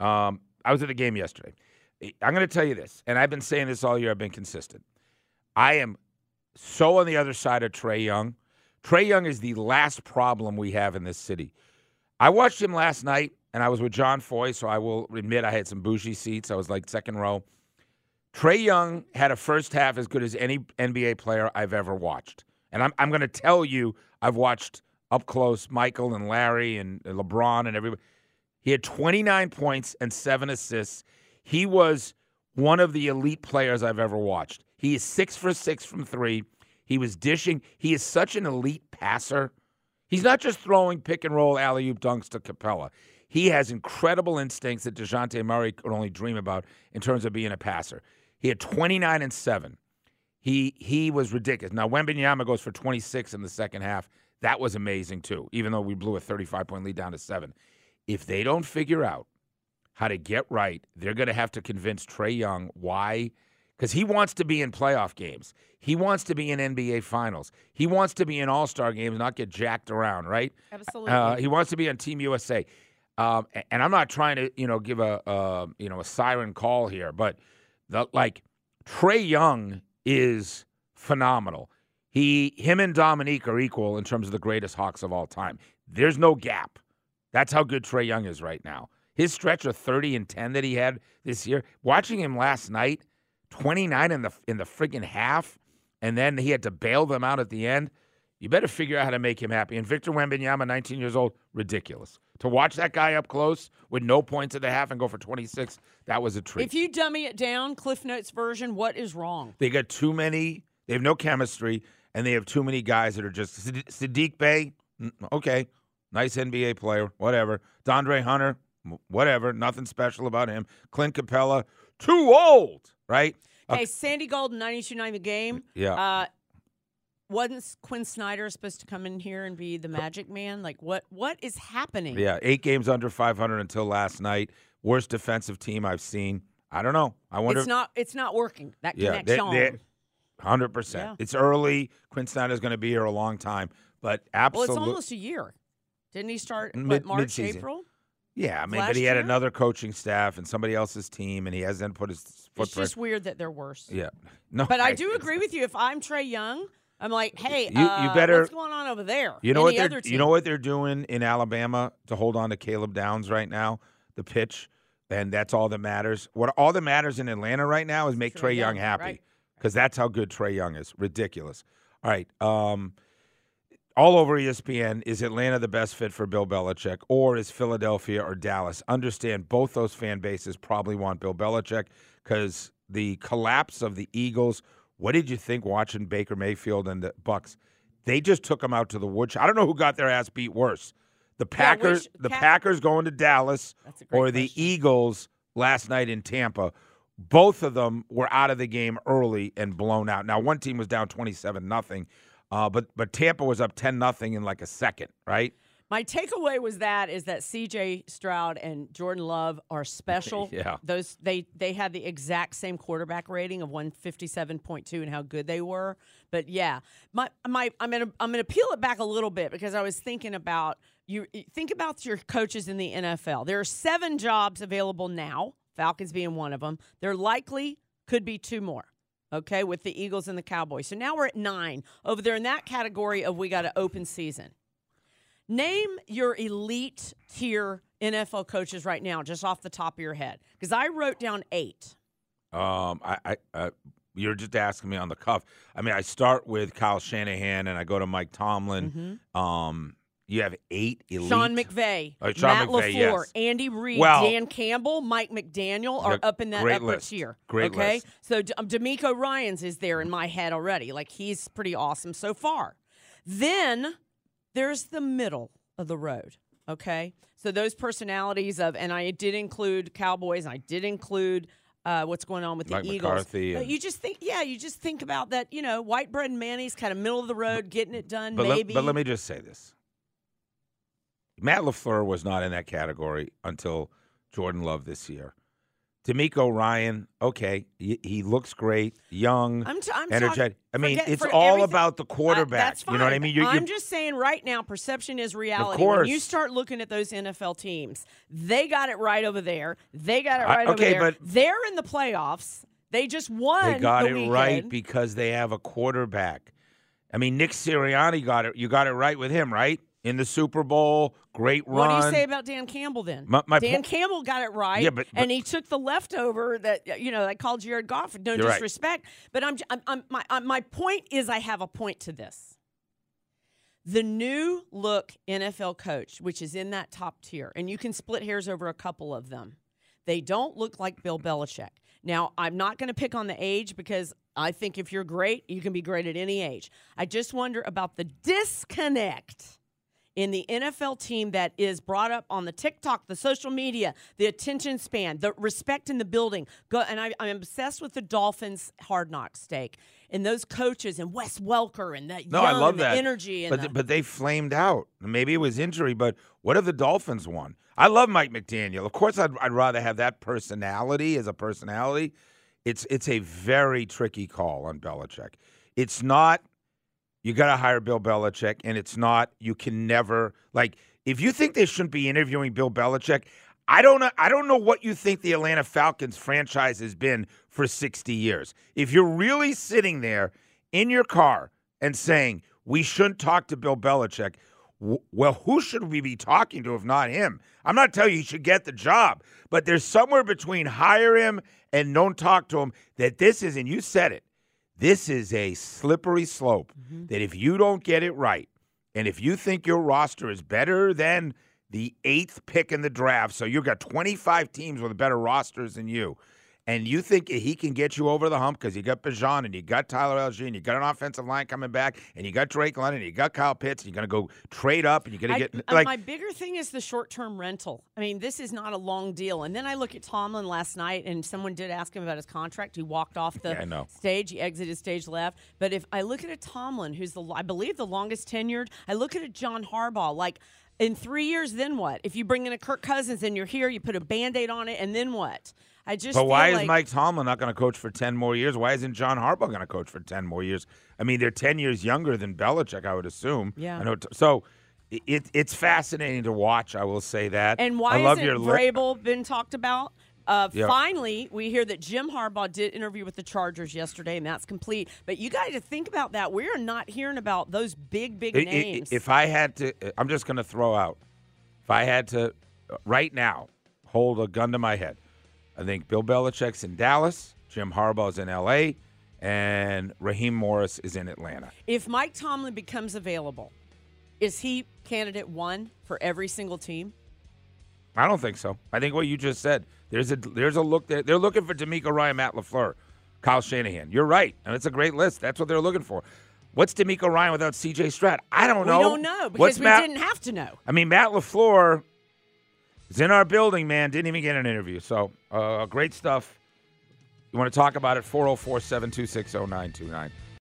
Um, I was at the game yesterday. I'm going to tell you this, and I've been saying this all year. I've been consistent. I am so on the other side of Trae Young. Trae Young is the last problem we have in this city. I watched him last night, and I was with John Foy, so I will admit I had some bougie seats. I was like second row. Trae Young had a first half as good as any NBA player I've ever watched. And I'm, I'm going to tell you, I've watched up close Michael and Larry and LeBron and everybody. He had 29 points and seven assists. He was one of the elite players I've ever watched. He is six for six from three. He was dishing. He is such an elite passer. He's not just throwing pick and roll alley oop dunks to Capela. He has incredible instincts that Dejounte Murray could only dream about in terms of being a passer. He had 29 and 7. He he was ridiculous. Now Wembanyama goes for 26 in the second half. That was amazing too, even though we blew a 35 point lead down to 7. If they don't figure out how to get right, they're going to have to convince Trae Young why because he wants to be in playoff games. He wants to be in NBA finals. He wants to be in All Star games, not get jacked around, right? Absolutely. Uh, he wants to be on Team USA. Um, and I'm not trying to, you know, give a, uh, you know, a siren call here, but the like Trae Young is phenomenal. He, him, and Dominique are equal in terms of the greatest Hawks of all time. There's no gap. That's how good Trae Young is right now. His stretch of 30 and 10 that he had this year, watching him last night 29 in the in the friggin' half, and then he had to bail them out at the end. You better figure out how to make him happy. And Victor Wembanyama, 19 years old, ridiculous. To watch that guy up close with no points at the half and go for 26, that was a treat. If you dummy it down, Cliff Notes version, what is wrong? They got too many. They have no chemistry, and they have too many guys that are just Saddiq Bey. Mm, okay, nice NBA player, whatever. De'Andre Hunter, whatever. Nothing special about him. Clint Capela, too old right? Okay, Sandy Golden, 92.9 the game. Yeah. Uh, wasn't Quin Snyder supposed to come in here and be the magic man? Like, what what is happening? Yeah, eight games under 500 until last night. Worst defensive team I've seen. I don't know. I wonder. It's not. It's not working. That connection. Hundred percent. It's early. Quin Snyder's going to be here a long time, but absolutely. Well, it's almost a year. Didn't he start Mid, what, March, mid-season. April? Yeah, I mean, but he had another coaching staff and somebody else's team, and he hasn't put his footprint. It's just weird that they're worse. Yeah, no, but I, I do agree with you. If I'm Trae Young, I'm like, hey, you, uh, you better. What's going on over there? You know what they're you know what they're doing in Alabama to hold on to Caleb Downs right now, the pitch, and that's all that matters. What all that matters in Atlanta right now is make Trae, Young happy because right. that's how good Trae Young is. Ridiculous. All right. Um, all over ESPN, is Atlanta the best fit for Bill Belichick, or is Philadelphia or Dallas? Understand both those fan bases probably want Bill Belichick because the collapse of the Eagles. What did you think watching Baker Mayfield and the Bucs? They just took them out to the woods. I don't know who got their ass beat worse: the Packers, yeah, the Packers going to Dallas, or the question. Eagles last night in Tampa. Both of them were out of the game early and blown out. Now, one team was down twenty-seven nothing. Uh, but but Tampa was up ten nothing in like a second, right? My takeaway was that is that C.J. Stroud and Jordan Love are special. yeah, those they they had the exact same quarterback rating of one fifty seven point two and how good they were. But yeah, my my I'm gonna I'm gonna peel it back a little bit because I was thinking about you think about your coaches in the NFL. There are seven jobs available now. Falcons being one of them. There likely could be two more okay, with the Eagles and the Cowboys. So now we're at nine over there in that category of we got an open season. Name your elite tier NFL coaches right now, just off the top of your head, because I wrote down eight. Um, I, I uh, you're just asking me on the cuff. I mean, I start with Kyle Shanahan and I go to Mike Tomlin. Mm-hmm. Um, you have eight elite. Sean McVay, oh, Sean Matt McVay, LaFleur, yes. Andy Reid, well, Dan Campbell, Mike McDaniel are up in that upper list. tier. Great okay? list. So um, DeMeco Ryans is there in my head already. Like he's pretty awesome so far. Then there's the middle of the road. Okay, so those personalities of, and I did include Cowboys, and I did include uh, what's going on with Mike the Eagles. McCarthy But you just think, yeah, you just think about that. You know, white bread and mayonnaise, kind of middle of the road, getting it done. But maybe. let, but let me just say this: Matt Lafleur was not in that category until Jordan Love this year. DeMeco Ryan, okay, he, he looks great, young, I'm, t- I'm energetic. talking- I mean, forget- it's all everything- about the Uh, quarterback. that's fine. You know what I mean? You're, I'm you're- just saying right now, perception is reality. course. When you start looking at those NFL teams, they got it right over there. They got it I- right okay, over there. but- they're in the playoffs. They just won. they got the it weekend. right because they have a quarterback. I mean, Nick Sirianni got it. You got it right with him, right? In the Super Bowl, great run. What do you say about Dan Campbell then? My- my Dan po- Campbell got it right. Yeah, but- and he took the leftover that you know I called Jared Goff. No You're right. disrespect, but I'm, I'm, I'm my I'm, my point is I have a point to this. The new look NFL coach, which is in that top tier, and you can split hairs over a couple of them. They don't look like Bill Belichick. Now, I'm not going to pick on the age because I think if you're great, you can be great at any age. I just wonder about the disconnect in the NFL team that is brought up on the TikTok, the social media, the attention span, the respect in the building. Go and I, I'm obsessed with the Dolphins hard knock stake and those coaches and Wes Welker and that No, young, I love the that energy and But the, but they flamed out. Maybe it was injury, but what if the Dolphins won? I love Mike McDaniel. Of course, I'd, I'd rather have that personality as a personality. It's it's a very tricky call on Belichick. It's not you got to hire Bill Belichick, and it's not you can never like if you think they shouldn't be interviewing Bill Belichick. I don't know. I don't know what you think the Atlanta Falcons franchise has been for 60 years. If you're really sitting there in your car and saying we shouldn't talk to Bill Belichick, well, who should we be talking to if not him? I'm not telling you he should get the job, but there's somewhere between hire him and don't talk to him that this is, and you said it, this is a slippery slope mm-hmm. that if you don't get it right, and if you think your roster is better than the eighth pick in the draft, so you've got 25 teams with better rosters than you, and you think he can get you over the hump because you got Bijan and you got Tyler Allgeier and you got an offensive line coming back and you got Drake London and you got Kyle Pitts and you're going to go trade up and you're going to get uh, like my bigger thing is the short term rental. I mean, this is not a long deal. And then I look at Tomlin last night, and someone did ask him about his contract. He walked off the Yeah, stage. He exited stage left. But if I look at a Tomlin, who's the I believe the longest tenured, I look at a John Harbaugh, like. In three years, then what? If you bring in a Kirk Cousins and you're here, you put a band aid on it, and then what? I just. But why feel is Mike Tomlin not going to coach for 10 more years? Why isn't John Harbaugh going to coach for 10 more years? I mean, they're 10 years younger than Belichick, I would assume. Yeah. I know. T- so it, it's fascinating to watch, I will say that. And why I love isn't your li- Vrabel been talked about? Uh, Yeah. Finally, we hear that Jim Harbaugh did interview with the Chargers yesterday, and that's complete. But you got to think about that. We are not hearing about those big, big names. If I had to, I'm just going to throw out, if I had to, uh, right now, hold a gun to my head, I think Bill Belichick's in Dallas, Jim Harbaugh's in L.A., and Raheem Morris is in Atlanta. if Mike Tomlin becomes available, is he candidate one for every single team? I don't think so. I think what you just said. There's a there's a look there. They're looking for DeMeco Ryan, Matt Lafleur, Kyle Shanahan. You're right, and it's a great list. That's what they're looking for. What's DeMeco Ryan without C.J. Stroud? I don't know. We don't know because What's we Matt, didn't have to know. I mean, Matt Lafleur is in our building, man. Didn't even get an interview. So uh, great stuff. You want to talk about it? 404 726 0929.